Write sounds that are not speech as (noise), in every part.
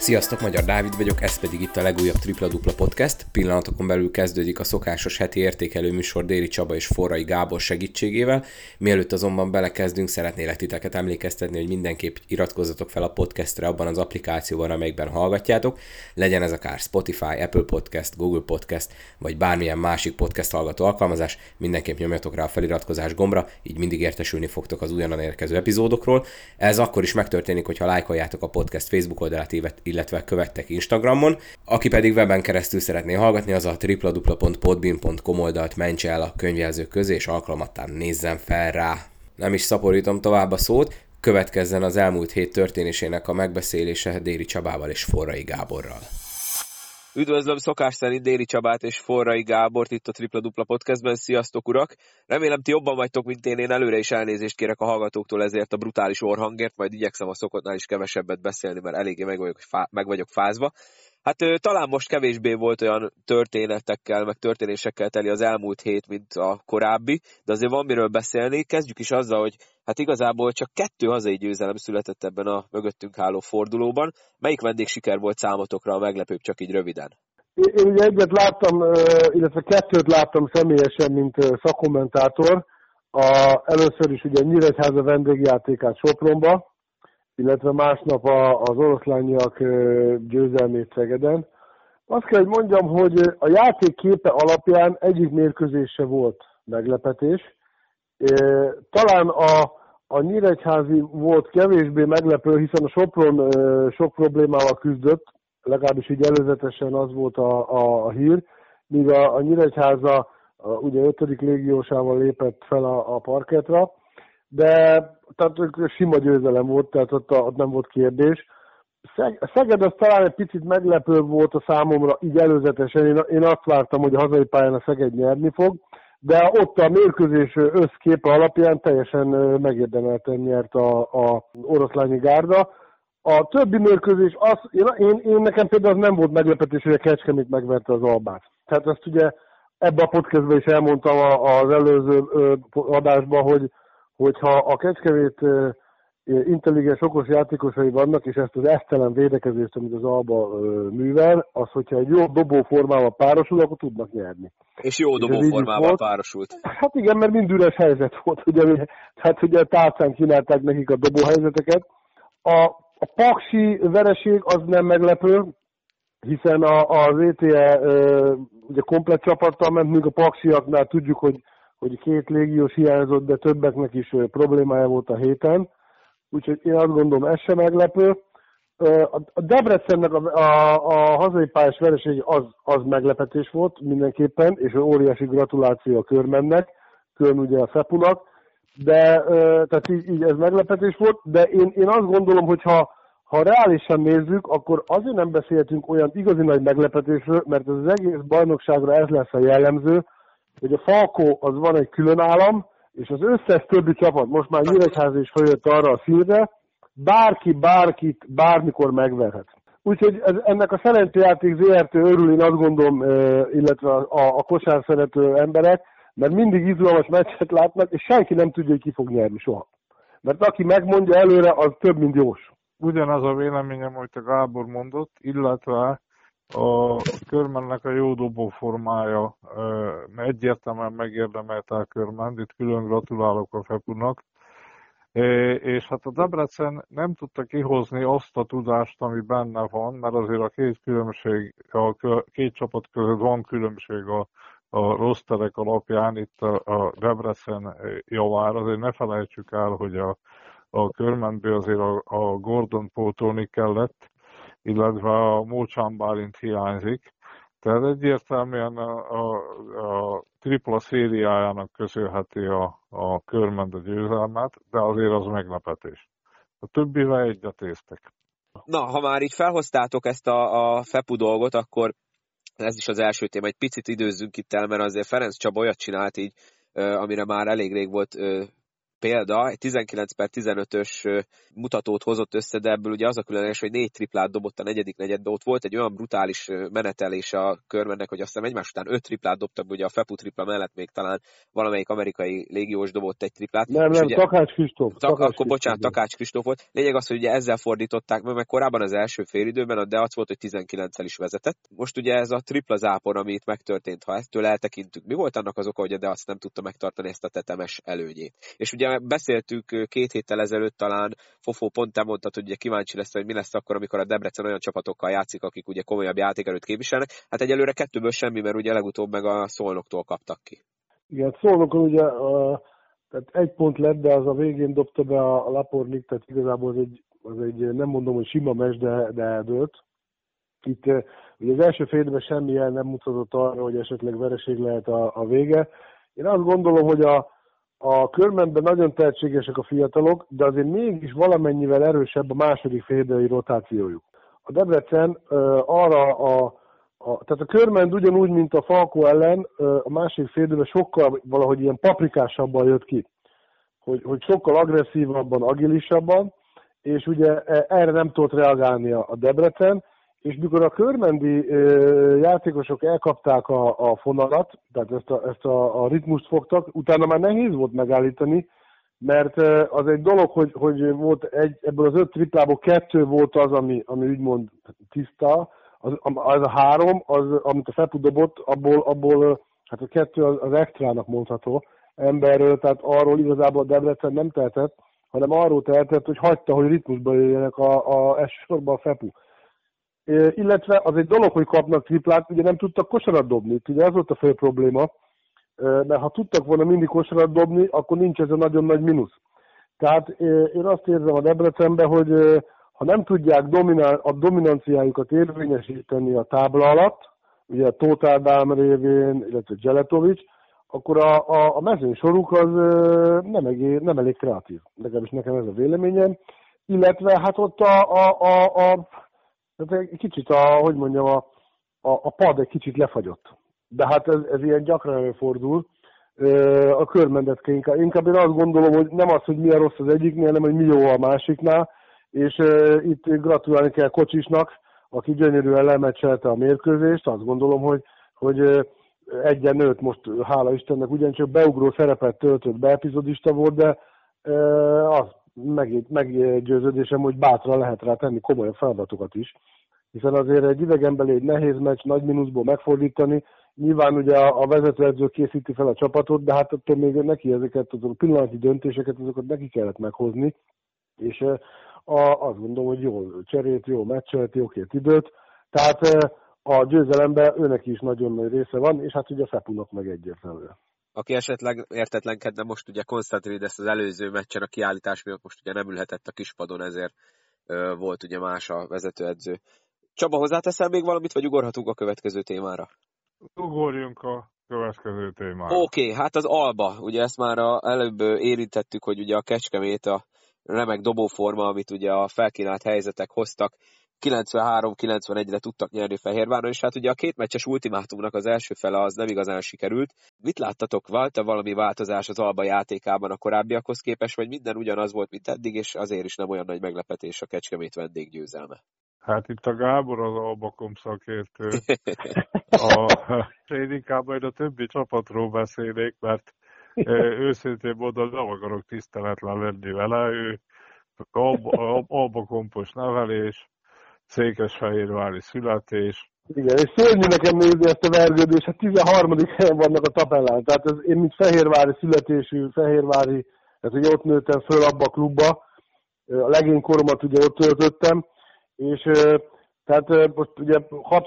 Sziasztok, Magyar Dávid vagyok, ez pedig itt a legújabb Tripla Dupla Podcast. Pillanatokon belül kezdődik a szokásos heti értékelő műsor Déri Csaba és Forrai Gábor segítségével. Mielőtt azonban belekezdünk, szeretnélek titeket emlékeztetni, hogy mindenképp iratkozzatok fel a podcastre abban az applikációban, amelyikben hallgatjátok. Legyen ez akár Spotify, Apple Podcast, Google Podcast, vagy bármilyen másik podcast hallgató alkalmazás, mindenképp nyomjatok rá a feliratkozás gombra, így mindig értesülni fogtok az újonnan érkező epizódokról. Ez akkor is megtörténik, hogyha lájkoljátok a podcast Facebook oldalát, illetve követtek Instagramon. Aki pedig weben keresztül szeretné hallgatni, az a www.podbean.com oldalt mentse el a könyvjelzők közé, és alkalmattán nézzen fel rá. Nem is szaporítom tovább a szót, következzen az elmúlt hét történésének a megbeszélése Déri Csabával és Forrai Gáborral. Üdvözlöm szokás szerint Déri Csabát és Forrai Gábort itt a Tripla Dupla Podcastben. Sziasztok urak! Remélem ti jobban vagytok, mint én. Én előre is elnézést kérek a hallgatóktól ezért a brutális orhangért, majd igyekszem a szokottnál is kevesebbet beszélni, mert eléggé meg vagyok, fá- meg vagyok fázva. Hát talán most kevésbé volt olyan történetekkel, meg történésekkel teli az elmúlt hét, mint a korábbi, de azért van miről beszélni. Kezdjük is azzal, hogy hát igazából csak kettő hazai győzelem született ebben a mögöttünk álló fordulóban. Melyik vendég siker volt számotokra a meglepőbb, csak így röviden? Én ugye egyet láttam, illetve kettőt láttam személyesen, mint szakkommentátor. A, először is ugye Nyíregyháza vendégjátékát Sopronba, illetve másnap az oroszlányiak győzelmét Szegeden. Azt kell, hogy mondjam, hogy a játék képe alapján egyik mérkőzés se volt meglepetés. Talán a, a Nyíregyházi volt kevésbé meglepő, hiszen a Sopron sok problémával küzdött, legalábbis így előzetesen az volt a, a, a hír, míg a, a Nyíregyháza a, ugye 5. légiósával lépett fel a, a parketra, de tehát sima győzelem volt, tehát ott, ott nem volt kérdés. Szeged az talán egy picit meglepő volt a számomra, így előzetesen. Én, én azt vártam, hogy a hazai pályán a Szeged nyerni fog, de ott a mérkőzés összképe alapján teljesen megérdemelten nyert a, a oroszlányi gárda. A többi mérkőzés, az, én, én, én nekem például az nem volt meglepetés, hogy a Kecskemét megverte az Albát. Tehát ezt ugye ebbe a podcastben is elmondtam az előző adásban, hogy hogyha a Kecskevét intelligens, okos játékosai vannak, és ezt az esztelen védekezést, amit az Alba művel, az, hogyha egy jó dobó formával párosul, akkor tudnak nyerni. És jó dobó formával volt. párosult. Hát igen, mert mind üres helyzet volt, ugye, tehát ugye a tárcán kínálták nekik a dobó helyzeteket. A, a paksi vereség az nem meglepő, hiszen a, az ETE ugye komplet csapattal ment, míg a paksiaknál tudjuk, hogy hogy két légiós hiányzott, de többeknek is problémája volt a héten. Úgyhogy én azt gondolom, ez sem meglepő. A Debrecennek a, a, a hazai pályás vereség az, az meglepetés volt mindenképpen, és óriási gratuláció a Körmennek, Körn ugye a Fepunak, de tehát így, így ez meglepetés volt, de én, én azt gondolom, hogy ha, ha reálisan nézzük, akkor azért nem beszélhetünk olyan igazi nagy meglepetésről, mert ez az egész bajnokságra ez lesz a jellemző, hogy a Falkó az van egy külön állam, és az összes többi csapat, most már Nyíregyház is följött arra a színre, bárki bárkit bármikor megverhet. Úgyhogy ez, ennek a szerencsejáték ZRT örül, én azt gondolom, illetve a, a, kosár szerető emberek, mert mindig izgalmas meccset látnak, és senki nem tudja, hogy ki fog nyerni soha. Mert aki megmondja előre, az több, mint jós. Ugyanaz a véleményem, amit a Gábor mondott, illetve a körmennek a jó dobó formája egyértelműen megérdemelte a körment, itt külön gratulálok a Fepunak. És hát a Debrecen nem tudta kihozni azt a tudást, ami benne van, mert azért a két különbség, a két csapat között van különbség a, a rosterek alapján itt a, a Debrecen javára. Azért ne felejtsük el, hogy a, a körmentből azért a, a Gordon pótolni kellett, illetve a Mócsán Bálint hiányzik. Tehát egyértelműen a, a, a tripla szériájának köszönheti a, a körmend a győzelmet, de azért az meglepetés. A többivel egyetéztek. Na, ha már így felhoztátok ezt a, a FEPU dolgot, akkor ez is az első téma, egy picit időzzünk itt el, mert azért Ferenc Csaba olyat csinált így, amire már elég rég volt példa, egy 19 per 15-ös mutatót hozott össze, de ebből ugye az a különleges, hogy négy triplát dobott a negyedik negyedbe, ott volt egy olyan brutális menetelés a körmennek, hogy azt hiszem egymás után öt triplát dobtak, ugye a Fepu tripla mellett még talán valamelyik amerikai légiós dobott egy triplát. Nem, nem, ugye, Takács Kristóf. Tak, Takács akkor bocsánat, Takács Kristóf volt. Lényeg az, hogy ugye ezzel fordították meg, mert korábban az első félidőben a Deac volt, hogy 19-el is vezetett. Most ugye ez a tripla zápor, ami itt megtörtént, ha ettől eltekintünk, mi volt annak az oka, hogy a Deac nem tudta megtartani ezt a tetemes előnyét? És ugye beszéltük két héttel ezelőtt talán, Fofó pont te mondtad, hogy ugye kíváncsi lesz, hogy mi lesz akkor, amikor a Debrecen olyan csapatokkal játszik, akik ugye komolyabb játékerőt képviselnek. Hát egyelőre kettőből semmi, mert ugye legutóbb meg a szolnoktól kaptak ki. Igen, szolnokon ugye a, tehát egy pont lett, de az a végén dobta be a, Lapornik, tehát igazából az egy, az egy, nem mondom, hogy sima mes, de, de eldőlt. Itt ugye az első félben semmilyen nem mutatott arra, hogy esetleg vereség lehet a, a vége. Én azt gondolom, hogy a, a körmenben nagyon tehetségesek a fiatalok, de azért mégis valamennyivel erősebb a második félbeli rotációjuk. A Debrecen uh, arra a, a, tehát a körment ugyanúgy, mint a Falko ellen, a másik félből sokkal valahogy ilyen paprikásabban jött ki. Hogy, hogy sokkal agresszívabban, agilisabban, és ugye e, erre nem tudott reagálni a Debrecen, és mikor a körmendi játékosok elkapták a, a fonalat, tehát ezt, a, ezt a, a ritmust fogtak, utána már nehéz volt megállítani, mert az egy dolog, hogy, hogy volt egy, ebből az öt triplából kettő volt az, ami, ami úgymond tiszta, az, az a három, az, amit a Fepu dobott, abból, abból hát a kettő az, az extrának mondható emberről, tehát arról igazából Debrecen nem tehetett, hanem arról tehetett, hogy hagyta, hogy ritmusba jöjjenek a, a elsősorban a Fepu illetve az egy dolog, hogy kapnak triplát, ugye nem tudtak kosarat dobni, ugye ez volt a fő probléma, mert ha tudtak volna mindig kosarat dobni, akkor nincs ez a nagyon nagy mínusz. Tehát én azt érzem a Debrecenben, hogy ha nem tudják dominál, a dominanciájukat érvényesíteni a tábla alatt, ugye Tóth Ádám révén, illetve Gjeletovics, akkor a, a, a mezőny soruk az nem, egész, nem elég kreatív. Legalábbis nekem ez a véleményem. Illetve hát ott a, a, a, a tehát egy kicsit a, hogy mondjam, a, a, a pad egy kicsit lefagyott. De hát ez, ez ilyen gyakran előfordul. A körmendet kell inkább. Inkább én azt gondolom, hogy nem az, hogy milyen rossz az egyiknél, hanem hogy mi jó a másiknál. És itt gratulálni kell Kocsisnak, aki gyönyörűen lemecselte a mérkőzést. Azt gondolom, hogy, hogy uh, egyen nőtt most, hála Istennek, ugyancsak beugró szerepet töltött be, epizodista volt, de uh, az meg, meggyőződésem, hogy bátran lehet rá tenni komolyabb feladatokat is, hiszen azért egy idegenbeli egy nehéz meccs nagy mínuszból megfordítani, nyilván ugye a, vezetőedző készíti fel a csapatot, de hát attól még neki ezeket a pillanati döntéseket, azokat neki kellett meghozni, és a, azt gondolom, hogy jól cserélt, jól meccselt, jó két időt, tehát a győzelemben őnek is nagyon nagy része van, és hát ugye a Fepunak meg egyértelműen aki esetleg értetlenkedne, most ugye ezt az előző meccsen a kiállítás miatt most ugye nem ülhetett a kispadon, ezért ö, volt ugye más a vezetőedző. Csaba, hozzáteszel még valamit, vagy ugorhatunk a következő témára? Ugorjunk a következő témára. Oké, okay, hát az Alba, ugye ezt már a, előbb érintettük, hogy ugye a Kecskemét a remek dobóforma, amit ugye a felkínált helyzetek hoztak, 93-91-re tudtak nyerni Fehérváron, és hát ugye a két meccses ultimátumnak az első fele az nem igazán sikerült. Mit láttatok, volt-e valami változás az Alba játékában a korábbiakhoz képest, vagy minden ugyanaz volt, mint eddig, és azért is nem olyan nagy meglepetés a Kecskemét vendéggyőzelme? Hát itt a Gábor az Albakom szakértő. (laughs) A, én inkább majd a többi csapatról beszélnék, mert őszintén mondom, nem akarok tiszteletlen lenni vele. Ő Alba, Alba kompos nevelés, Székesfehérvári születés. Igen, és szörnyű nekem nézni ezt a vergődést, hát 13. helyen vannak a tabellán. Tehát ez, én, mint fehérvári születésű, fehérvári, tehát ugye ott nőttem föl abba a klubba, a legénykoromat ugye ott töltöttem, és tehát most ugye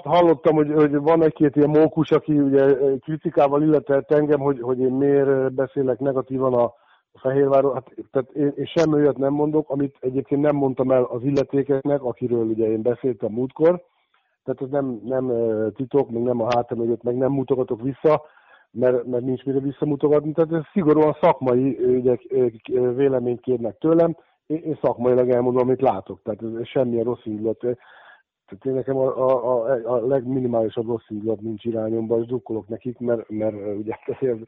hallottam, hogy, hogy van egy-két ilyen mókus, aki ugye kritikával illetett engem, hogy, hogy én miért beszélek negatívan a, a Fehérváron, hát, tehát én, én semmi olyat nem mondok, amit egyébként nem mondtam el az illetékeknek, akiről ugye én beszéltem múltkor, tehát ez nem, nem titok, meg nem a hátam mögött, meg nem mutogatok vissza, mert, mert nincs mire visszamutogatni, tehát ez szigorúan szakmai ugye, véleményt kérnek tőlem, én, én szakmailag elmondom, amit látok, tehát ez, ez semmilyen rossz indulat. Tehát én nekem a, a, a, a legminimálisabb rossz indulat nincs irányomban, és drukkolok nekik, mert, mert ugye (laughs) ezért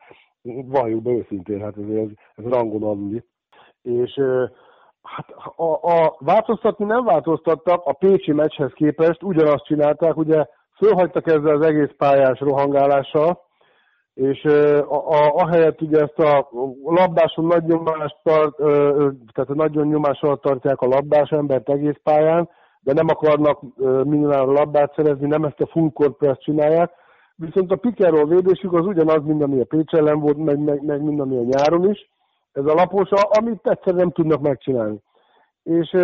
valljuk be őszintén, hát ez, ez, ez rangon aluli. És hát a, a, változtatni nem változtattak, a Pécsi meccshez képest ugyanazt csinálták, ugye fölhagytak ezzel az egész pályás rohangálással, és a, a, ahelyett ugye ezt a labdáson nagy nyomást tart, tehát nagyon nyomás alatt tartják a labdás embert egész pályán, de nem akarnak minimál labdát szerezni, nem ezt a full court press csinálják, viszont a pick védésük az ugyanaz, mint ami a Pécs ellen volt, meg, meg, meg mind ami a nyáron is, ez a lapos, amit egyszerűen nem tudnak megcsinálni. És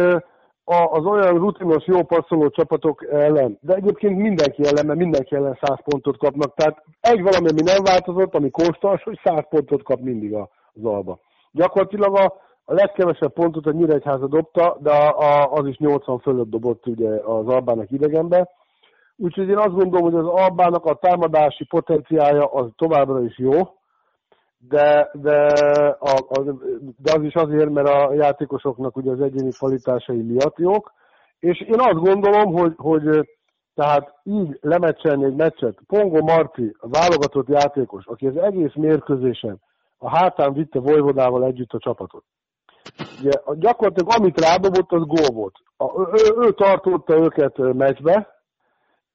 az olyan rutinos, jó passzoló csapatok ellen, de egyébként mindenki ellen, mert mindenki ellen 100 pontot kapnak. Tehát egy valami, ami nem változott, ami konstans, hogy 100 pontot kap mindig az alba. Gyakorlatilag a, a legkevesebb pontot a Nyíregyháza dobta, de az is 80 fölött dobott ugye az Albának idegenbe. Úgyhogy én azt gondolom, hogy az Albának a támadási potenciája az továbbra is jó, de, de, a, a, de az is azért, mert a játékosoknak ugye az egyéni kvalitásai miatt jók, és én azt gondolom, hogy, hogy tehát így lemecselni egy meccset, Pongo Marci, a válogatott játékos, aki az egész mérkőzésen a hátán vitte Vojvodával együtt a csapatot. Ugye, gyakorlatilag amit rádobott, az gól volt. A, ő, ő, tartotta őket meccsbe,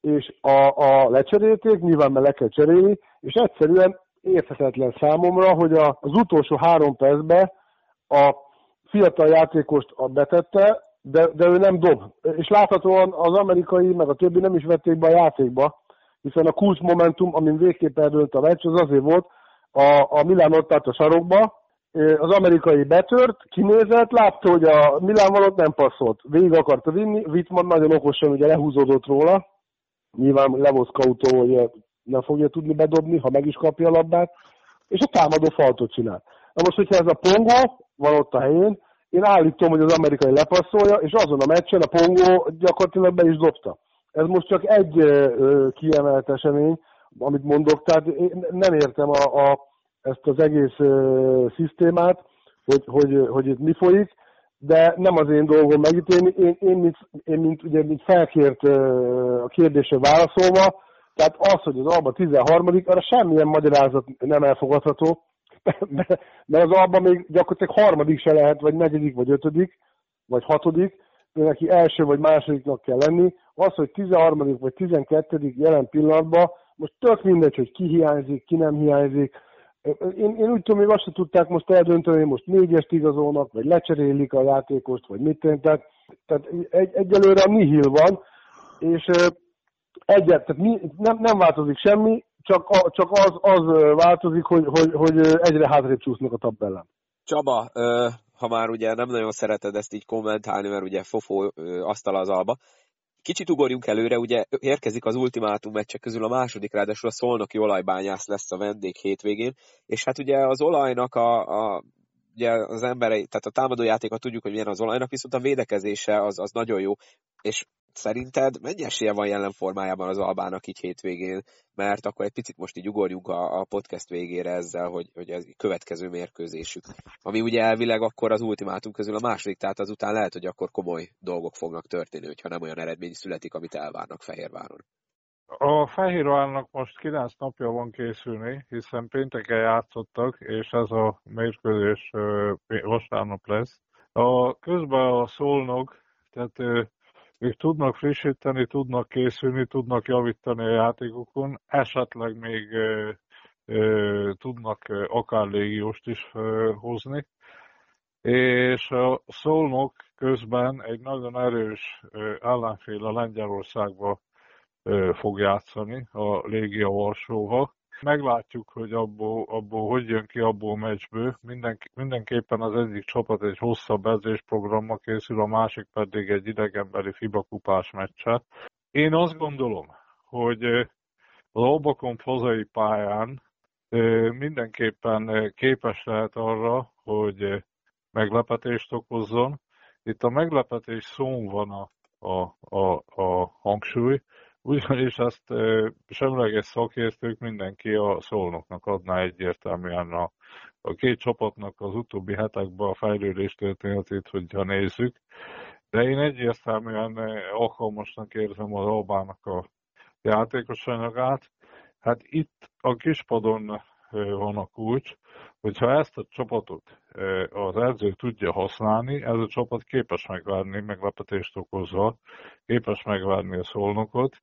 és a, a lecserélték, nyilván mert le kell cserélni, és egyszerűen érthetetlen számomra, hogy a, az utolsó három percben a fiatal játékost betette, de, de ő nem dob. És láthatóan az amerikai, meg a többi nem is vették be a játékba, hiszen a kulcs momentum, amin végképp eldőlt a meccs, az azért volt, a, a Milán ott állt a sarokba, az amerikai betört, kinézett, látta, hogy a Milán valót nem passzolt. Végig akarta vinni, Wittmann nagyon okosan ugye lehúzódott róla, nyilván Levoszkautó hogy nem fogja tudni bedobni, ha meg is kapja a labdát, és a támadó faltot csinál. Na most, hogyha ez a Pongo van ott a helyén, én állítom, hogy az amerikai lepasszolja, és azon a meccsen a Pongo gyakorlatilag be is dobta. Ez most csak egy kiemelt esemény, amit mondok, tehát én nem értem a, a, ezt az egész szisztémát, hogy, hogy, hogy itt mi folyik, de nem az én dolgom megítélni. Én, én, mint, én mint, ugye, mint felkért a kérdésre válaszolva, tehát az, hogy az Alba 13 arra semmilyen magyarázat nem elfogadható, (laughs) mert az Alba még gyakorlatilag harmadik se lehet, vagy negyedik, vagy ötödik, vagy hatodik, de neki első vagy másodiknak kell lenni. Az, hogy 13. vagy 12. jelen pillanatban, most tök mindegy, hogy ki hiányzik, ki nem hiányzik. Én, én úgy tudom, hogy azt se tudták most eldönteni, hogy most négyest igazolnak, vagy lecserélik a játékost, vagy mit tentek. Tehát egy, egyelőre a nihil van, és egyet, tehát mi, nem, nem változik semmi, csak, a, csak az, az változik, hogy, hogy, hogy egyre hátrébb csúsznak a tabellán. Csaba, ha már ugye nem nagyon szereted ezt így kommentálni, mert ugye fofó asztal az alba, Kicsit ugorjunk előre, ugye érkezik az ultimátum meccsek közül a második, ráadásul a szolnoki olajbányász lesz a vendég hétvégén, és hát ugye az olajnak a, a ugye az emberei, tehát a támadójátéka tudjuk, hogy milyen az olajnak, viszont a védekezése az, az nagyon jó, és Szerinted mennyi esélye van jelen formájában az Albának így hétvégén? Mert akkor egy picit most így ugorjunk a, a podcast végére ezzel, hogy, hogy ez következő mérkőzésük. Ami ugye elvileg akkor az ultimátum közül a második, tehát azután lehet, hogy akkor komoly dolgok fognak történni, hogyha nem olyan eredmény születik, amit elvárnak Fehérváron. A Fehérvárnak most 9 napja van készülni, hiszen pénteken játszottak, és ez a mérkőzés vasárnap lesz. A közben a szólnok, tehát ők tudnak frissíteni, tudnak készülni, tudnak javítani a játékokon, esetleg még ö, ö, tudnak akár légióst is ö, hozni. És a Szolnok közben egy nagyon erős ellenfél a Lengyelországba fog játszani, a Légia Varsóval. Meglátjuk, hogy abból, abból hogy jön ki abból a meccsből. Minden, mindenképpen az egyik csapat egy hosszabb edzésprogramma készül, a másik pedig egy idegenbeli FIBA kupás meccset. Én azt gondolom, hogy az Albakomp hazai pályán mindenképpen képes lehet arra, hogy meglepetést okozzon. Itt a meglepetés szó van a, a, a, a hangsúly, ugyanis ezt semleges szakértők mindenki a szolnoknak adná egyértelműen a, a két csapatnak az utóbbi hetekben a fejlődés történetét, hogyha nézzük. De én egyértelműen alkalmasnak érzem az Albának a játékos anyagát. Hát itt a kispadon van a kulcs, hogyha ezt a csapatot az edző tudja használni, ez a csapat képes megvárni, meglepetést okozva, képes megvárni a szolnokot,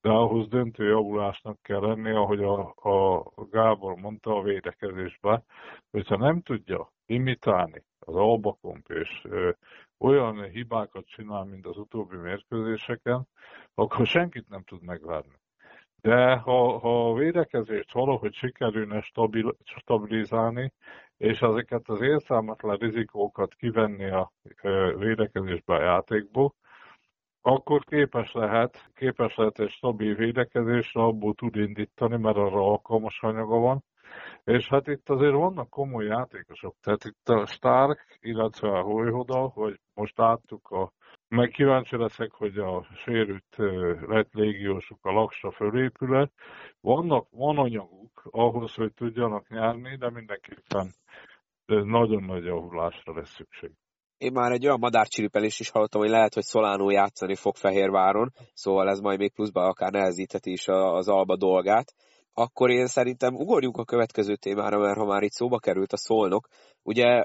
de ahhoz döntő javulásnak kell lenni, ahogy a, a Gábor mondta a védekezésbe, hogyha nem tudja imitálni az albakomp, és ö, olyan hibákat csinál, mint az utóbbi mérkőzéseken, akkor senkit nem tud megvárni. De ha, ha a védekezést valahogy sikerülne stabil, stabilizálni, és ezeket az értelmetlen rizikókat kivenni a védekezésbe a játékból, akkor képes lehet, képes lehet egy stabil védekezésre, abból tud indítani, mert arra alkalmas anyaga van. És hát itt azért vannak komoly játékosok, tehát itt a Stark, illetve a Hojhoda, hogy most láttuk a meg kíváncsi leszek, hogy a sérült lett légiósok a laksa fölépület. Vannak, van anyaguk ahhoz, hogy tudjanak nyerni, de mindenképpen nagyon nagy javulásra lesz szükség. Én már egy olyan madárcsiripelés is hallottam, hogy lehet, hogy Szolánó játszani fog Fehérváron, szóval ez majd még pluszban akár nehezítheti is az Alba dolgát. Akkor én szerintem ugorjunk a következő témára, mert ha már itt szóba került a szolnok, ugye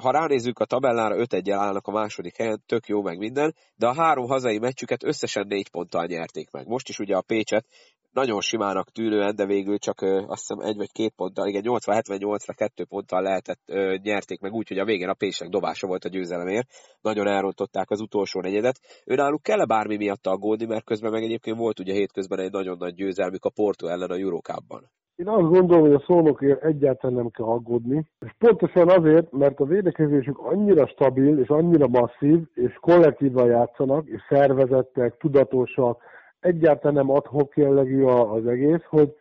ha ránézzük a tabellára, 5 1 állnak a második helyen, tök jó meg minden, de a három hazai meccsüket összesen négy ponttal nyerték meg. Most is ugye a Pécset nagyon simának tűnően, de végül csak ö, azt hiszem egy vagy két ponttal, igen, 80-78-ra kettő ponttal lehetett, ö, nyerték meg úgy, hogy a végén a Pécsek dobása volt a győzelemért. Nagyon elrontották az utolsó negyedet. Önálluk kell-e bármi miatt aggódni, mert közben meg egyébként volt ugye hétközben egy nagyon nagy győzelmük a Porto ellen a Eurocupban. Én azt gondolom, hogy a szónokért egyáltalán nem kell aggódni. És pontosan azért, mert a védekezésük annyira stabil, és annyira masszív, és kollektívan játszanak, és szervezettek, tudatosak, egyáltalán nem adhok jellegű az egész, hogy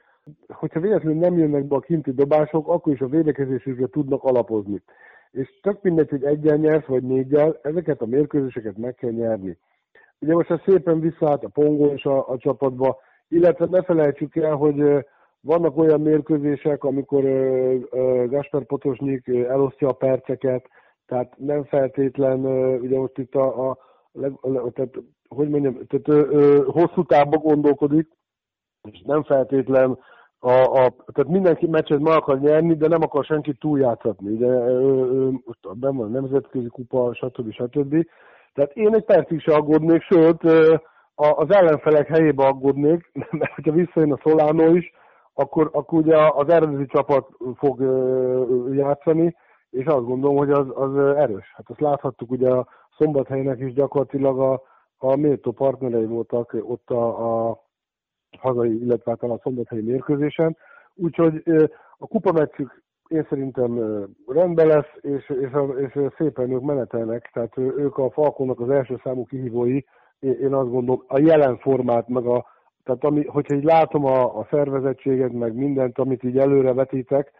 hogyha véletlenül nem jönnek be a kinti dobások, akkor is a védekezésükre tudnak alapozni. És tök mindegy, hogy egyen nyersz, vagy négyel, ezeket a mérkőzéseket meg kell nyerni. Ugye most ez szépen visszaállt a Pongó és a, a csapatba, illetve ne felejtsük el, hogy vannak olyan mérkőzések, amikor Gasper Potosnyik elosztja a perceket, tehát nem feltétlen, ugye most itt a, a, a tehát, hogy mondjam, tehát ö, ö, hosszú távba gondolkodik, és nem feltétlen a, a, tehát mindenki meccset meg akar nyerni, de nem akar senki túljátszatni. Ugye most van a nemzetközi kupa, stb. stb. Tehát én egy percig se aggódnék, sőt, az ellenfelek helyébe aggódnék, (laughs) mert hogyha visszajön a Solano is, akkor, akkor ugye az eredeti csapat fog játszani, és azt gondolom, hogy az, az erős. Hát azt láthattuk, ugye a Szombathelynek is gyakorlatilag a, a méltó partnerei voltak ott a, a hazai, illetve hát a szombathelyi mérkőzésen. Úgyhogy a kupameccsük én szerintem rendben lesz, és, és, és szépen ők menetelnek, tehát ők a Falkonnak az első számú kihívói, én azt gondolom, a jelen formát, meg a, tehát ami, hogyha így látom a, a szervezettséget, meg mindent, amit így előre vetítek,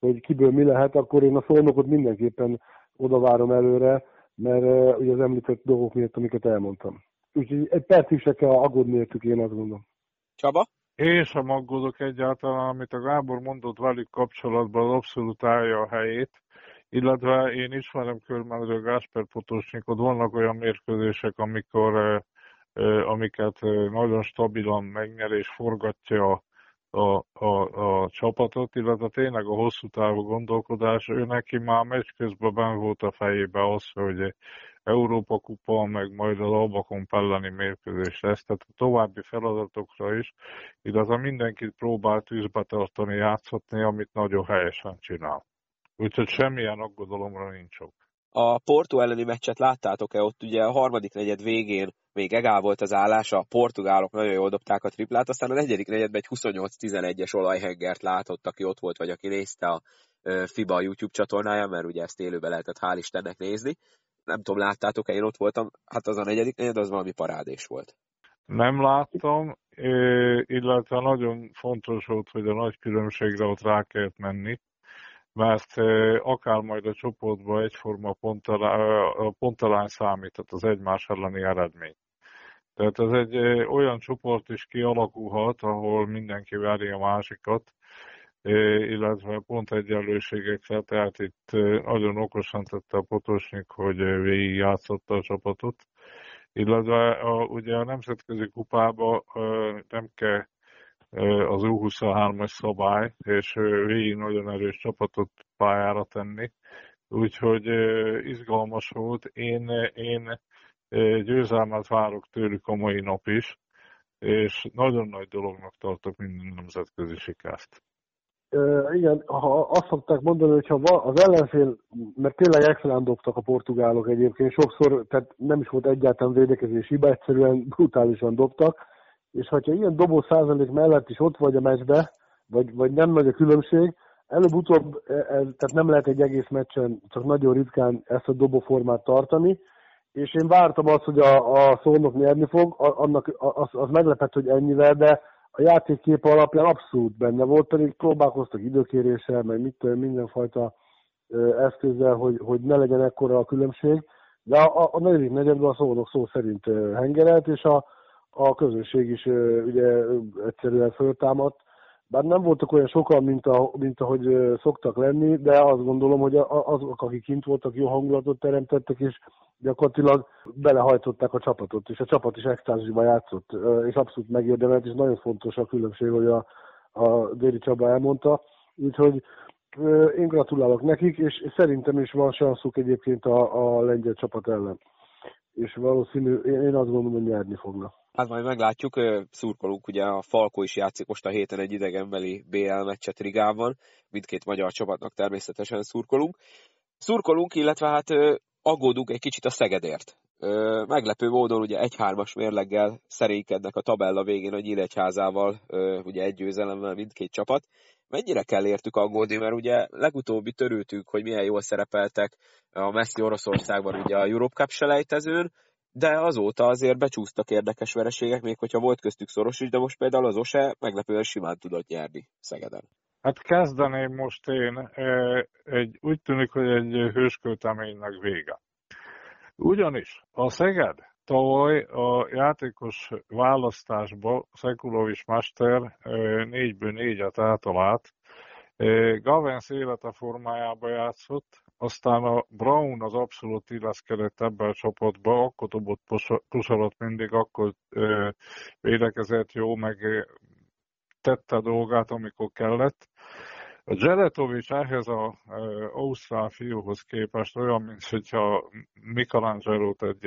hogy kiből mi lehet, akkor én a szolnokot mindenképpen oda várom előre, mert uh, ugye az említett dolgok miatt, amiket elmondtam. Úgyhogy egy percig se kell aggódni értük, én azt gondolom. Csaba? Én sem aggódok egyáltalán, amit a Gábor mondott velük kapcsolatban, az abszolút állja a helyét. Illetve én ismerem körülbelül Gásper Potosnyikot, vannak olyan mérkőzések, amikor amiket nagyon stabilan megnyer és forgatja a, a, a csapatot, illetve tényleg a hosszú távú gondolkodás, ő neki már meccs közben ben volt a fejébe az, hogy Európa kupa, meg majd az Albakon elleni mérkőzés lesz, tehát a további feladatokra is, illetve mindenkit próbál tűzbe tartani, játszhatni, amit nagyon helyesen csinál. Úgyhogy semmilyen aggodalomra nincs ok. A Porto elleni meccset láttátok-e? Ott ugye a harmadik negyed végén még egál volt az állása, a portugálok nagyon jól dobták a triplát, aztán a negyedik negyedben egy 28-11-es olajhengert látott, aki ott volt, vagy aki nézte a FIBA YouTube csatornáján, mert ugye ezt élőben lehetett hál' Istennek nézni. Nem tudom, láttátok-e, én ott voltam, hát az a negyedik negyed, az valami parádés volt. Nem láttam, illetve nagyon fontos volt, hogy a nagy különbségre ott rá kellett menni, mert akár majd a csoportban egyforma pontalány tehát az egymás elleni eredmény. Tehát ez egy olyan csoport is kialakulhat, ahol mindenki veri a másikat, illetve pont egyenlőségekre, tehát itt nagyon okosan tette a Potosnyik, hogy végigjátszotta a csapatot, illetve a, ugye a nemzetközi kupába nem kell az U23-as szabály, és végig nagyon erős csapatot pályára tenni. Úgyhogy izgalmas volt. Én, én győzelmet várok tőlük a mai nap is, és nagyon nagy dolognak tartok minden nemzetközi sikert. Uh, igen, ha azt szokták mondani, hogy ha az ellenfél, mert tényleg excellent dobtak a portugálok egyébként, sokszor, tehát nem is volt egyáltalán védekezés hiba, egyszerűen brutálisan dobtak, és ha ilyen dobó százalék mellett is ott vagy a meccsbe, vagy, vagy nem nagy a különbség, előbb-utóbb, ez, tehát nem lehet egy egész meccsen, csak nagyon ritkán ezt a dobóformát tartani, és én vártam azt, hogy a, a szónok nyerni fog, annak az, az meglepett, hogy ennyivel, de a játékkép alapján abszolút benne volt, pedig próbálkoztak időkéréssel, meg mit mindenfajta eszközzel, hogy, hogy ne legyen ekkora a különbség, de a, a negyedik negyedben a szónok szó szerint hengerelt, és a, a közönség is ugye egyszerűen föltámadt, bár nem voltak olyan sokan, mint, a, mint ahogy szoktak lenni, de azt gondolom, hogy azok, akik kint voltak, jó hangulatot teremtettek, és gyakorlatilag belehajtották a csapatot, és a csapat is extázisban játszott, és abszolút megérdemelt, és nagyon fontos a különbség, hogy a, a Déri Csaba elmondta. Úgyhogy én gratulálok nekik, és szerintem is van sanszuk egyébként a, a lengyel csapat ellen. És valószínű, én azt gondolom, hogy nyerni fognak. Hát majd meglátjuk, szurkolunk, ugye a Falko is játszik most a héten egy idegenbeli BL meccset Rigában, mindkét magyar csapatnak természetesen szurkolunk. Szurkolunk, illetve hát aggódunk egy kicsit a Szegedért. Meglepő módon ugye egy-hármas mérleggel szerékednek a tabella végén a Nyíregyházával, ugye egy győzelemmel mindkét csapat. Mennyire kell értük aggódni, mert ugye legutóbbi törültük, hogy milyen jól szerepeltek a Messi Oroszországban ugye a Europe Cup selejtezőn, de azóta azért becsúsztak érdekes vereségek, még hogyha volt köztük szoros is, de most például az OSE meglepően simán tudott nyerni Szegeden. Hát kezdeném most én, egy, úgy tűnik, hogy egy hőskölteménynek vége. Ugyanis a Szeged tavaly a játékos választásba Szekulovics Master négyből négyet átalált, Gavens élete formájába játszott, aztán a Brown az abszolút illeszkedett ebbe a csoportba, akkor dobott pusarat mindig, akkor ö, védekezett jó, meg tette a dolgát, amikor kellett. A Zseletovics ehhez az ausztrál fiúhoz képest olyan, mint hogyha michelangelo egy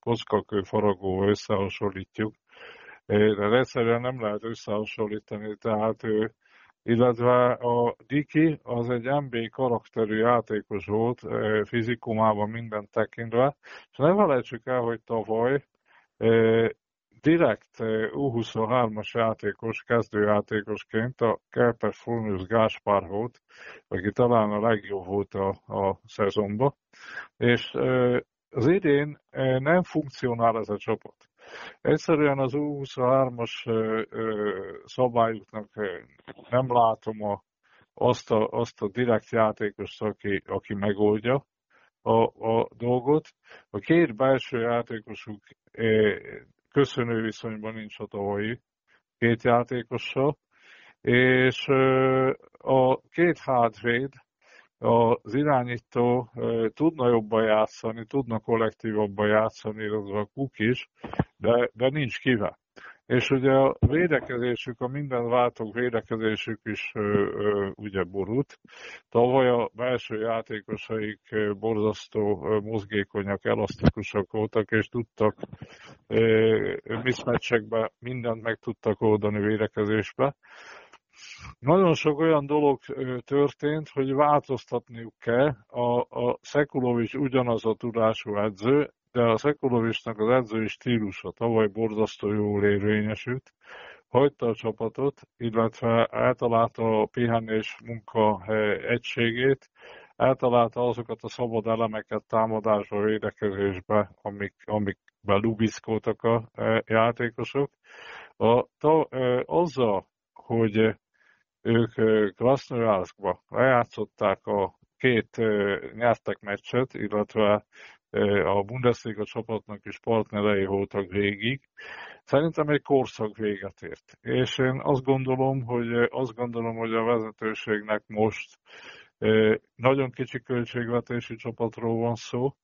kockakő faragó összehasonlítjuk, de egyszerűen nem lehet összehasonlítani, tehát ő illetve a Diki az egy MB karakterű játékos volt, fizikumában minden tekintve, és ne felejtsük el, hogy tavaly direkt U23-as játékos, kezdőjátékosként a Kerper Fulmius Gáspár volt, aki talán a legjobb volt a, a szezonban, és az idén nem funkcionál ez a csapat. Egyszerűen az U23-as szabályoknak nem látom a, azt, a, azt a direkt játékost, aki, aki megoldja a, a dolgot. A két belső játékosuk köszönő viszonyban nincs a tavalyi két játékossal, és a két hátvéd, az irányító tudna jobban játszani, tudna kollektívabban játszani, illetve a kuk is, de, de nincs kivel. És ugye a védekezésük, a minden váltók védekezésük is ö, ö, ugye borult. Tavaly a belső játékosaik borzasztó mozgékonyak, elasztikusak voltak, és tudtak miszmeccsekbe mindent meg tudtak oldani védekezésbe. Nagyon sok olyan dolog történt, hogy változtatniuk kell. A, a Szekulovics ugyanaz a tudású edző, de a Szekulovicsnak az edzői stílusa tavaly borzasztó jól érvényesült. Hagyta a csapatot, illetve eltalálta a pihenés munka egységét, eltalálta azokat a szabad elemeket támadásba, védekezésbe, amik, amikbe lubiszkoltak a játékosok. A, ta, azzal, hogy ők Krasnojarskba lejátszották a két nyertek meccset, illetve a Bundesliga csapatnak is partnerei voltak végig. Szerintem egy korszak véget ért. És én azt gondolom, hogy azt gondolom, hogy a vezetőségnek most nagyon kicsi költségvetési csapatról van szó,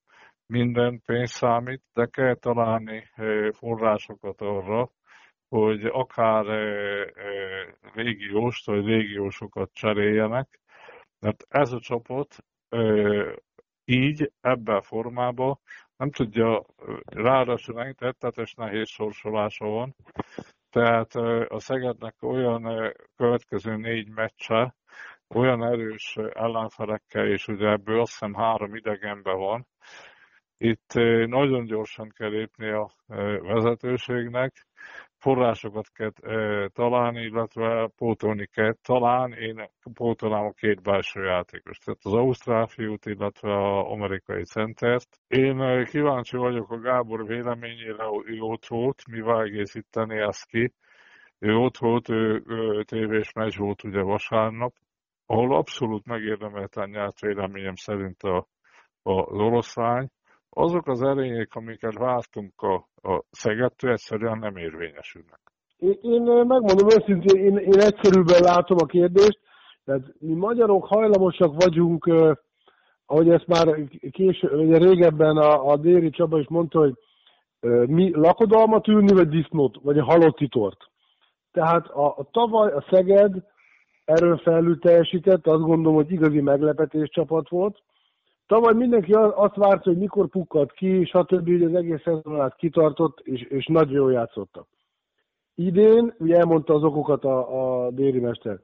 minden pénz számít, de kell találni forrásokat arra, hogy akár régióst vagy régiósokat cseréljenek, mert ez a csapat így, ebben a formában nem tudja, ráadásul rettetes nehéz sorsolása van, tehát a Szegednek olyan következő négy meccse, olyan erős ellenfelekkel, és ugye ebből azt hiszem három idegenben van, itt nagyon gyorsan kell lépni a vezetőségnek, forrásokat kell találni, illetve pótolni kell. Talán én pótolnám a két belső játékos, tehát az ausztrál fiút, illetve az amerikai centert. Én kíváncsi vagyok a Gábor véleményére, ő ott volt, mivel egészíteni ezt ki. Ő ott volt, ő, ő tévés meccs volt ugye vasárnap, ahol abszolút megérdemelten nyert véleményem szerint a, a, az oroszlány azok az erények, amiket vártunk a, a Szegedtől, egyszerűen nem érvényesülnek. Én, én megmondom őszintén, én, én egyszerűbben látom a kérdést, tehát mi magyarok hajlamosak vagyunk, eh, ahogy ezt már késő, ugye régebben a, a Déri Csaba is mondta, hogy eh, mi lakodalmat ülni, vagy disznót, vagy a halott titort. Tehát a, a tavaly a Szeged erről felül teljesített, azt gondolom, hogy igazi meglepetés csapat volt, Tavaly mindenki azt várta, hogy mikor pukkad ki, stb. hogy az egész szezonát kitartott, és, és nagyon jól játszottak. Idén, ugye elmondta az okokat a, a déri mester,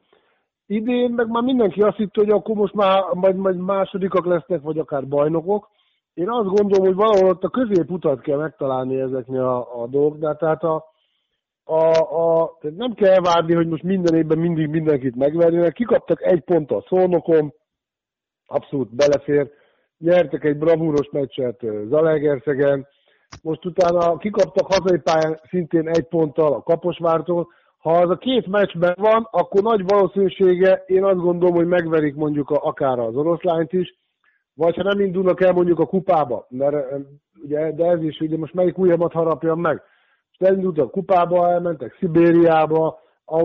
idén meg már mindenki azt hitte, hogy akkor most már majd, majd másodikak lesznek, vagy akár bajnokok. Én azt gondolom, hogy valahol ott a középutat kell megtalálni ezeknél a, a dolgoknál, tehát a, a, a, nem kell várni, hogy most minden évben mindig mindenkit megverjenek. Kikaptak egy pont a szónokom, abszolút belefér, nyertek egy bravúros meccset Zalaegerszegen, most utána kikaptak hazai pályán szintén egy ponttal a Kaposvártól. Ha az a két meccsben van, akkor nagy valószínűsége, én azt gondolom, hogy megverik mondjuk a, akár az oroszlányt is, vagy ha nem indulnak el mondjuk a kupába, mert ugye, de ez is, ugye most melyik ujjamat harapjam meg. És a kupába, elmentek Szibériába,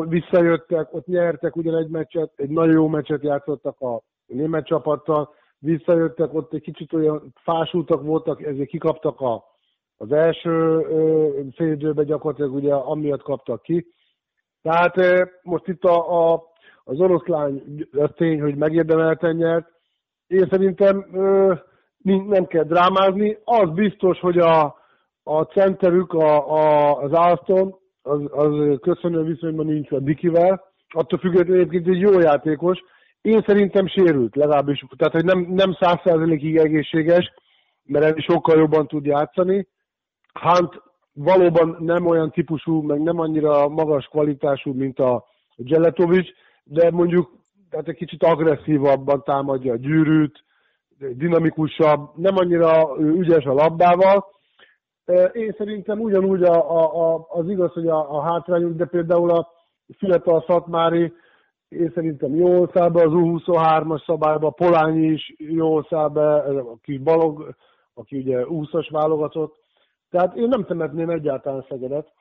visszajöttek, ott nyertek ugyan egy meccset, egy nagyon jó meccset játszottak a német csapattal, visszajöttek, ott egy kicsit olyan fásultak voltak, ezért kikaptak a, az első félidőben gyakorlatilag ugye amiatt kaptak ki. Tehát most itt a, a, az oroszlány az tény, hogy megérdemelten nyert. Én szerintem nem kell drámázni. Az biztos, hogy a, a centerük, a, a, az Alston, az, az köszönő viszonyban nincs a Dikivel. Attól függetlenül egyébként egy jó játékos, én szerintem sérült, legalábbis, tehát hogy nem, nem százszerzelékig egészséges, mert ez sokkal jobban tud játszani. Hunt valóban nem olyan típusú, meg nem annyira magas kvalitású, mint a Geletovics, de mondjuk tehát egy kicsit agresszívabban támadja a gyűrűt, dinamikusabb, nem annyira ügyes a labdával. Én szerintem ugyanúgy a, a, a, az igaz, hogy a, a hátrányunk, de például a fiatal Szatmári én szerintem jól száll be az U23-as szabályba, Polányi is jól száll be, a kis Balog, aki ugye 20-as válogatott. Tehát én nem temetném egyáltalán Szegedet,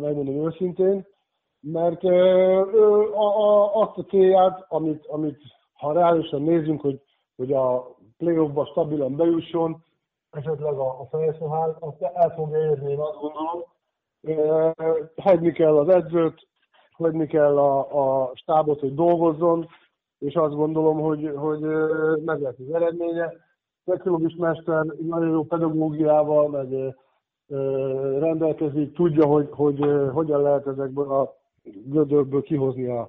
megmondom őszintén, mert a, azt a célját, amit, amit ha reálisan nézzünk, hogy, hogy a playoffba stabilan bejusson, esetleg a, a fejszóház, azt el fogja érni, én azt gondolom. Hagyni kell az edzőt, hagyni kell a, a stábot, hogy dolgozzon, és azt gondolom, hogy, hogy meg lesz az eredménye. Technológus mester nagyon jó pedagógiával, meg rendelkezik, tudja, hogy, hogy hogyan lehet ezekből a gödörből kihozni a,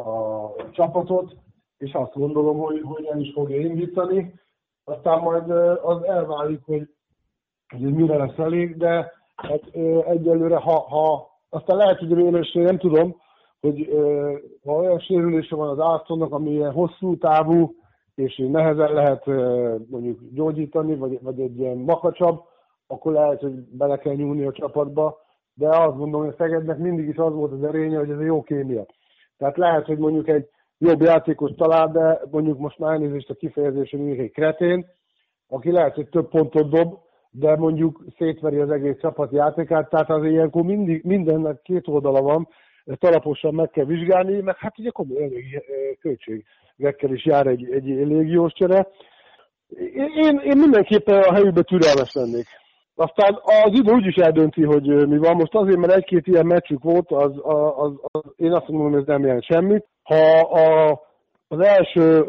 a csapatot, és azt gondolom, hogy, hogy el is fogja indítani. Aztán majd az elválik, hogy, hogy mire lesz elég, de hát egyelőre, ha, ha aztán lehet, hogy véletlenül nem tudom, hogy ha olyan sérülése van az Astonnak, ami ilyen hosszú távú, és nehezen lehet mondjuk gyógyítani, vagy, vagy egy ilyen makacsabb, akkor lehet, hogy bele kell nyúlni a csapatba, de azt gondolom, hogy a Szegednek mindig is az volt az erénye, hogy ez a jó kémia. Tehát lehet, hogy mondjuk egy jobb játékos talál, de mondjuk most már elnézést a kifejezésre mondjuk egy kretén, aki lehet, hogy több pontot dob, de mondjuk szétveri az egész csapat játékát, tehát az ilyenkor mindig, mindennek két oldala van, ezt meg kell vizsgálni, mert hát ugye komoly elég költségekkel is jár egy, egy légiós csere. Én, én mindenképpen a helyükbe türelmes lennék. aztán az idő úgyis eldönti, hogy mi van. Most azért, mert egy-két ilyen meccsük volt, az, az, az, az én azt mondom, hogy ez nem jelent semmit. Ha a, az első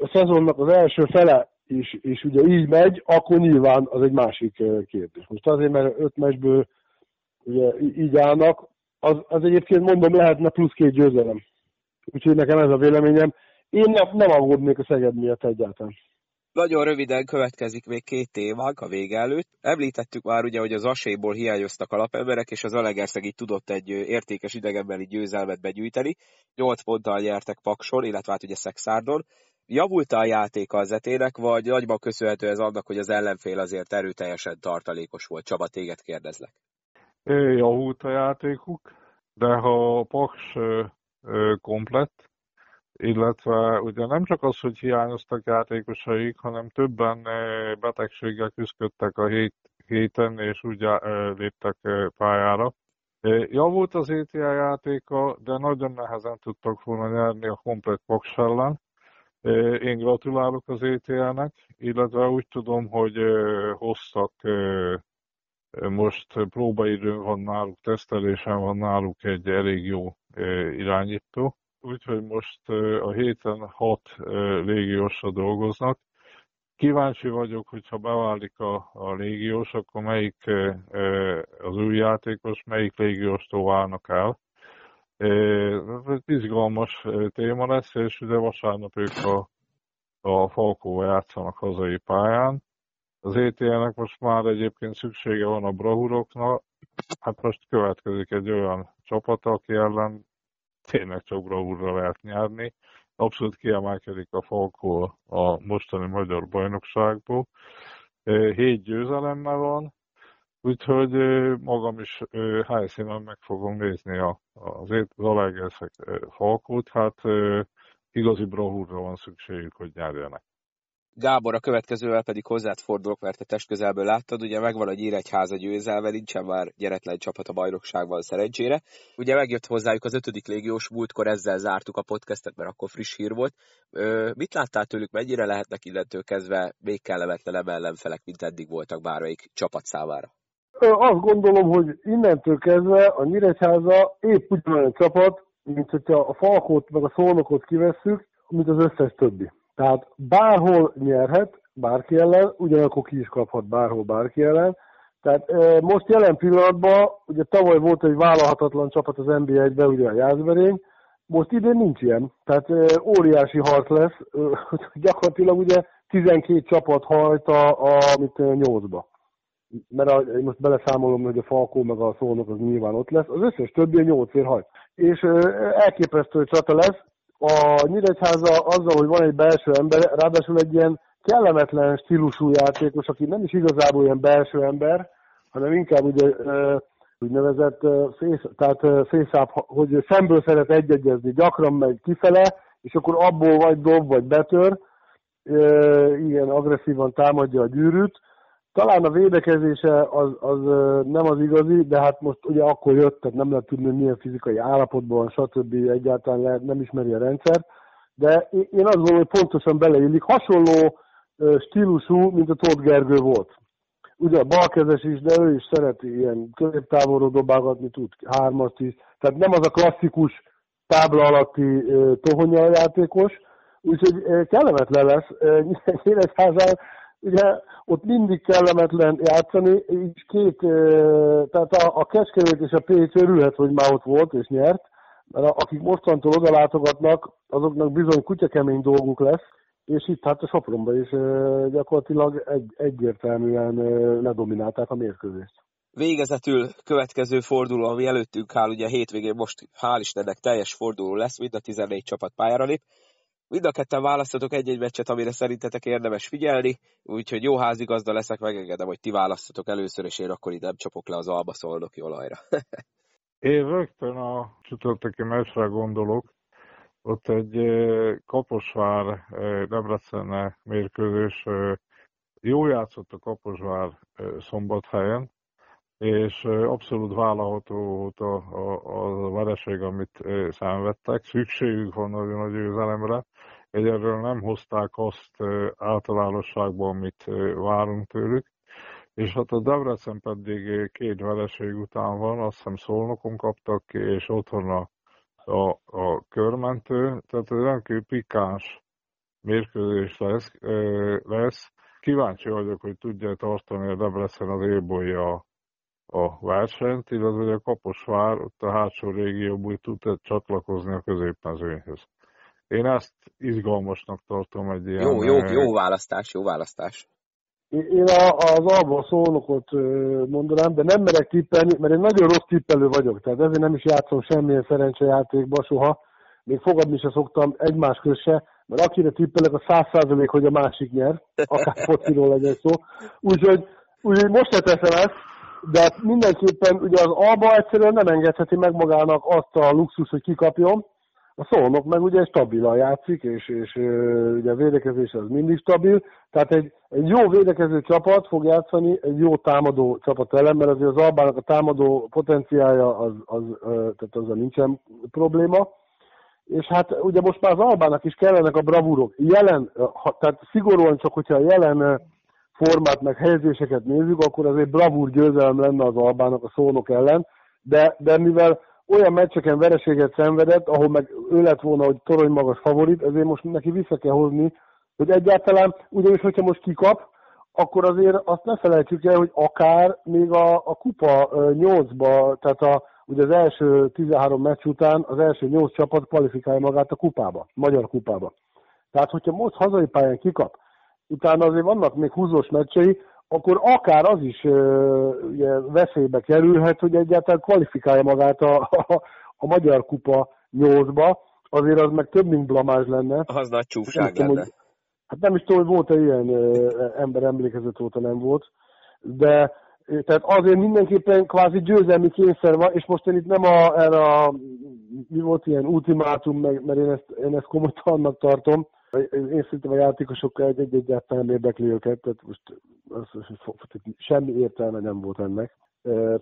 a szezonnak az első fele is, is ugye így megy, akkor nyilván az egy másik kérdés. Most azért, mert öt meccsből ugye így állnak, az, az egyébként mondom, lehetne plusz két győzelem. Úgyhogy nekem ez a véleményem. Én nem, nem aggódnék a Szeged miatt egyáltalán. Nagyon röviden következik még két témánk a vége előtt. Említettük már ugye, hogy az aséból hiányoztak alapemberek, és az Alegerszeg így tudott egy értékes idegenbeli győzelmet begyűjteni. Nyolc ponttal nyertek Pakson, illetve hát ugye Szexárdon. Javult a játék az etének, vagy nagyban köszönhető ez annak, hogy az ellenfél azért erőteljesen tartalékos volt? Csaba, téged kérdezlek. Javult a játékuk, de ha a Paks komplett, illetve ugye nem csak az, hogy hiányoztak játékosaik, hanem többen betegséggel küzdöttek a hét, héten, és ugye léptek pályára. Javult az ETA játéka, de nagyon nehezen tudtak volna nyerni a komplet Paks ellen. Én gratulálok az ETA-nek, illetve úgy tudom, hogy hoztak most próbaidőn van náluk, tesztelésen van náluk egy elég jó irányító, úgyhogy most a héten hat légiósra dolgoznak. Kíváncsi vagyok, hogyha beválik a, a légiós, akkor melyik az új játékos, melyik légióstól válnak el. Ez izgalmas téma lesz, és ugye vasárnap ők a, a Falkóval játszanak hazai pályán. Az ETL-nek most már egyébként szüksége van a brahuroknak, hát most következik egy olyan csapat, aki ellen tényleg csak bravúrra lehet nyerni. Abszolút kiemelkedik a Falkó a mostani magyar bajnokságból. Hét győzelemmel van, úgyhogy magam is helyszínen meg fogom nézni az, az Zalaegerszeg Falkót, hát igazi bravúrra van szükségük, hogy nyerjenek. Gábor, a következővel pedig hozzád fordulok, mert te testközelből láttad, ugye megvan a Nyíregyháza győzelve, nincsen már gyeretlen csapat a bajnokságban szerencsére. Ugye megjött hozzájuk az ötödik légiós, múltkor ezzel zártuk a podcastet, mert akkor friss hír volt. Ö, mit láttál tőlük, mennyire lehetnek illentő kezdve még kellemetlenebb ellenfelek, mint eddig voltak bármelyik csapat számára? Azt gondolom, hogy innentől kezdve a Nyíregyháza épp ugyanolyan csapat, mint hogyha a Falkot meg a Szolnokot kivesszük, mint az összes többi. Tehát bárhol nyerhet, bárki ellen, ugyanakkor ki is kaphat bárhol bárki ellen. Tehát e, most jelen pillanatban, ugye tavaly volt egy vállalhatatlan csapat az NBA-be, ugye a Jászberény, most idén nincs ilyen. Tehát e, óriási harc lesz, e, (laughs) gyakorlatilag ugye 12 csapat hajt a, a mit, 8-ba. Mert a, én most beleszámolom, hogy a Falkó meg a Szolnok az nyilván ott lesz, az összes többi a 8 ér hajt. És elképesztő csata lesz, a Nyíregyháza azzal, hogy van egy belső ember, ráadásul egy ilyen kellemetlen stílusú játékos, aki nem is igazából ilyen belső ember, hanem inkább ugye úgynevezett fész, tehát fészább, hogy szemből szeret egyegyezni, gyakran megy kifele, és akkor abból vagy dob, vagy betör, ilyen agresszívan támadja a gyűrűt, talán a védekezése az, az nem az igazi, de hát most ugye akkor jött, tehát nem lehet tudni, milyen fizikai állapotban stb. egyáltalán lehet, nem ismeri a rendszer. De én azt gondolom, hogy pontosan beleillik. Hasonló stílusú, mint a Tóth Gergő volt. Ugye balkezes is, de ő is szereti ilyen középtávolról dobálgatni, tud hármast is. Tehát nem az a klasszikus tábla alatti tohonya játékos, úgyhogy kellemetlen lesz. (laughs) Nyíregyházán ugye ott mindig kellemetlen játszani, és két, tehát a, a Kecskemét és a Pécs örülhet, hogy már ott volt és nyert, mert akik mostantól oda látogatnak, azoknak bizony kutyakemény dolguk lesz, és itt hát a Sopronban is gyakorlatilag egy, egyértelműen ledominálták a mérkőzést. Végezetül következő forduló, ami előttünk áll, ugye hétvégén most hál' Istennek teljes forduló lesz, mind a 14 csapat pályára lép. Mind a ketten választatok egy-egy meccset, amire szerintetek érdemes figyelni, úgyhogy jó házigazda leszek, megengedem, hogy ti választatok először, és én akkor nem csapok le az alba szolnoki olajra. (laughs) én rögtön a csütörtöki meccsre gondolok. Ott egy Kaposvár Debrecen mérkőzés. Jó játszott a Kaposvár szombathelyen, és abszolút vállalható volt a, a, a vereség, amit szenvedtek. Szükségük van nagyon a győzelemre. Egyelőre nem hozták azt általánosságban, amit várunk tőlük. és hát a Debrecen pedig két vereség után van, azt hiszem Szolnokon kaptak ki, és otthon a, a, a körmentő, tehát ez rendkívül pikáns mérkőzés lesz, lesz. Kíváncsi vagyok, hogy tudja tartani a Debrecen az élbolya a versenyt, illetve hogy a Kaposvár ott a hátsó régióból tud csatlakozni a középmezőnyhöz. Én ezt izgalmasnak tartom egy ilyen... Jó, jó, jó választás, jó választás. Én a, az Alba szónokot mondanám, de nem merek tippelni, mert én nagyon rossz tippelő vagyok, tehát ezért nem is játszom semmilyen szerencsejátékba soha, még fogadni se szoktam egymás közse, mert akire tippelek, a száz százalék, hogy a másik nyer, akár (laughs) fociról legyen szó. Úgyhogy, úgyhogy most se teszem ezt, de mindenképpen ugye az Alba egyszerűen nem engedheti meg magának azt a luxus, hogy kikapjon, a szónok meg ugye stabilan játszik, és, és ugye a védekezés az mindig stabil, tehát egy, egy jó védekező csapat fog játszani egy jó támadó csapat ellen, mert azért az Albának a támadó potenciája az, az, tehát azzal nincsen probléma. És hát ugye most már az Albának is kellenek a bravúrok. Jelen, tehát szigorúan csak, hogyha a jelen formát meg helyezéseket nézzük, akkor azért bravúr győzelem lenne az Albának a szónok ellen, de, de mivel olyan meccseken vereséget szenvedett, ahol meg ő lett volna, hogy torony magas favorit, ezért most neki vissza kell hozni, hogy egyáltalán, ugyanis, hogyha most kikap, akkor azért azt ne felejtsük el, hogy akár még a, a kupa 8-ba, tehát a, ugye az első 13 meccs után az első 8 csapat kvalifikálja magát a kupába, magyar kupába. Tehát, hogyha most hazai pályán kikap, utána azért vannak még húzós meccsei, akkor akár az is ugye, veszélybe kerülhet, hogy egyáltalán kvalifikálja magát a, a, a Magyar Kupa 8-ba, azért az meg több, mint blamás lenne. Az nagy csúfság lenne. Hogy, hát nem is tudom, hogy volt-e ilyen ember emlékezet óta nem volt, de tehát azért mindenképpen kvázi győzelmi kényszer van, és most én itt nem a, erre a, mi volt ilyen ultimátum, mert én ezt, én ezt komolytalannak tartom, én szerintem a játékosokkal egy, egy egyáltalán nem érdekli őket, tehát most az, semmi értelme nem volt ennek.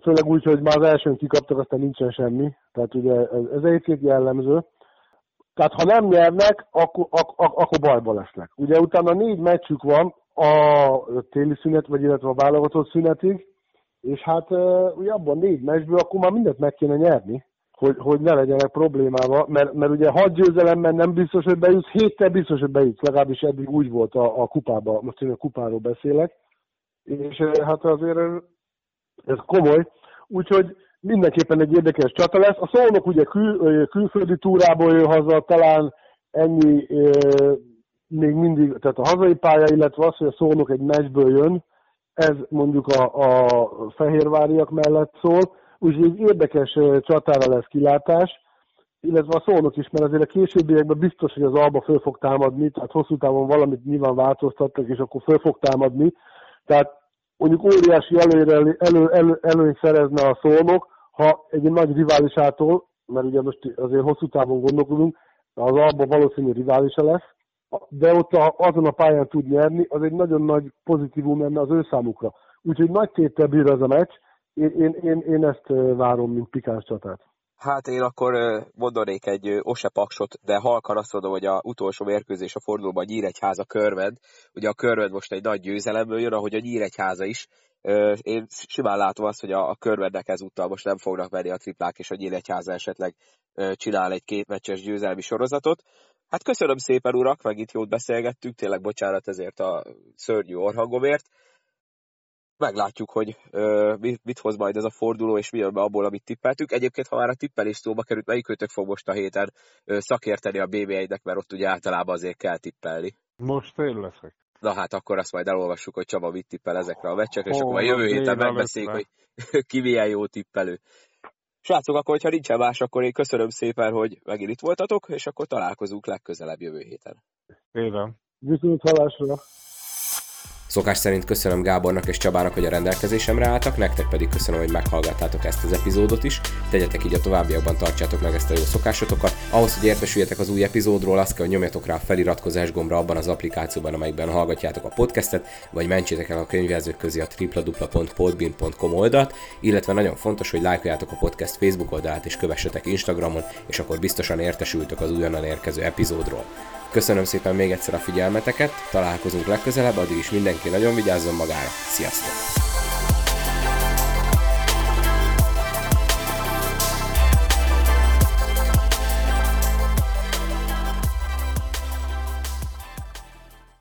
Főleg úgy, hogy már az elsőn kikaptak, aztán nincsen semmi. Tehát ugye ez, ez egyébként jellemző. Tehát ha nem nyernek, akkor, ak, ak, akkor bajba lesznek. Ugye utána négy meccsük van a téli szünet, vagy illetve a válogatott szünetig, és hát ugye abban négy meccsből akkor már mindent meg kéne nyerni hogy, hogy ne legyenek problémába, mert, mert ugye hat győzelemben nem biztos, hogy bejutsz, héttel biztos, hogy bejutsz, legalábbis eddig úgy volt a, a kupába, most én a kupáról beszélek, és eh, hát azért ez, ez komoly, úgyhogy mindenképpen egy érdekes csata lesz. A szónok ugye kül, külföldi túrából jön haza, talán ennyi e, még mindig, tehát a hazai pálya, illetve az, hogy a szónok egy meccsből jön, ez mondjuk a, a fehérváriak mellett szól, úgyhogy érdekes csatára lesz kilátás, illetve a szónok is, mert azért a későbbiekben biztos, hogy az Alba föl fog támadni, tehát hosszú távon valamit nyilván változtattak, és akkor föl fog támadni. Tehát mondjuk óriási előre, elő, elő, előny szerezne a szónok, ha egy nagy riválisától, mert ugye most azért hosszú távon gondolkodunk, az Alba valószínű riválisa lesz, de ott a, azon a pályán tud nyerni, az egy nagyon nagy pozitívum lenne az ő számukra. Úgyhogy nagy tétel bír ez a meccs, én, én, én, én ezt várom, mint pikáns csatát. Hát én akkor mondanék egy osepaksot, de halkan azt mondom, hogy a utolsó mérkőzés a fordulóban a Nyíregyháza körved. Ugye a körved most egy nagy győzelemből jön, ahogy a Nyíregyháza is. Én simán látom azt, hogy a, a körvednek ezúttal most nem fognak menni a triplák, és a Nyíregyháza esetleg csinál egy kétmeccses győzelmi sorozatot. Hát köszönöm szépen, urak, meg itt jót beszélgettünk, tényleg bocsánat ezért a szörnyű orhangomért meglátjuk, hogy ö, mit hoz majd ez a forduló, és mi jön be abból, amit tippeltük. Egyébként, ha már a tippelés szóba került, melyikőtök fog most a héten ö, szakérteni a BB1-nek, mert ott ugye általában azért kell tippelni. Most én leszek. Na hát akkor azt majd elolvassuk, hogy Csaba mit tippel ezekre a meccsekre, és akkor majd jövő héten megbeszéljük, hogy (laughs) ki milyen jó tippelő. Srácok, akkor, hogyha nincsen más, akkor én köszönöm szépen, hogy megint itt voltatok, és akkor találkozunk legközelebb jövő héten. Éven. Viszont halásra. Szokás szerint köszönöm Gábornak és Csabának, hogy a rendelkezésemre álltak, nektek pedig köszönöm, hogy meghallgattátok ezt az epizódot is. Tegyetek így a továbbiakban, tartsátok meg ezt a jó szokásotokat. Ahhoz, hogy értesüljetek az új epizódról, azt kell, hogy nyomjatok rá a feliratkozás gombra abban az applikációban, amelyikben hallgatjátok a podcastet, vagy mentsétek el a könyvezők közé a www.podbean.com oldalt, illetve nagyon fontos, hogy lájkoljátok a podcast Facebook oldalát és kövessetek Instagramon, és akkor biztosan értesültök az újonnan érkező epizódról. Köszönöm szépen még egyszer a figyelmeteket, találkozunk legközelebb, addig is mindenki nagyon vigyázzon magára. Sziasztok!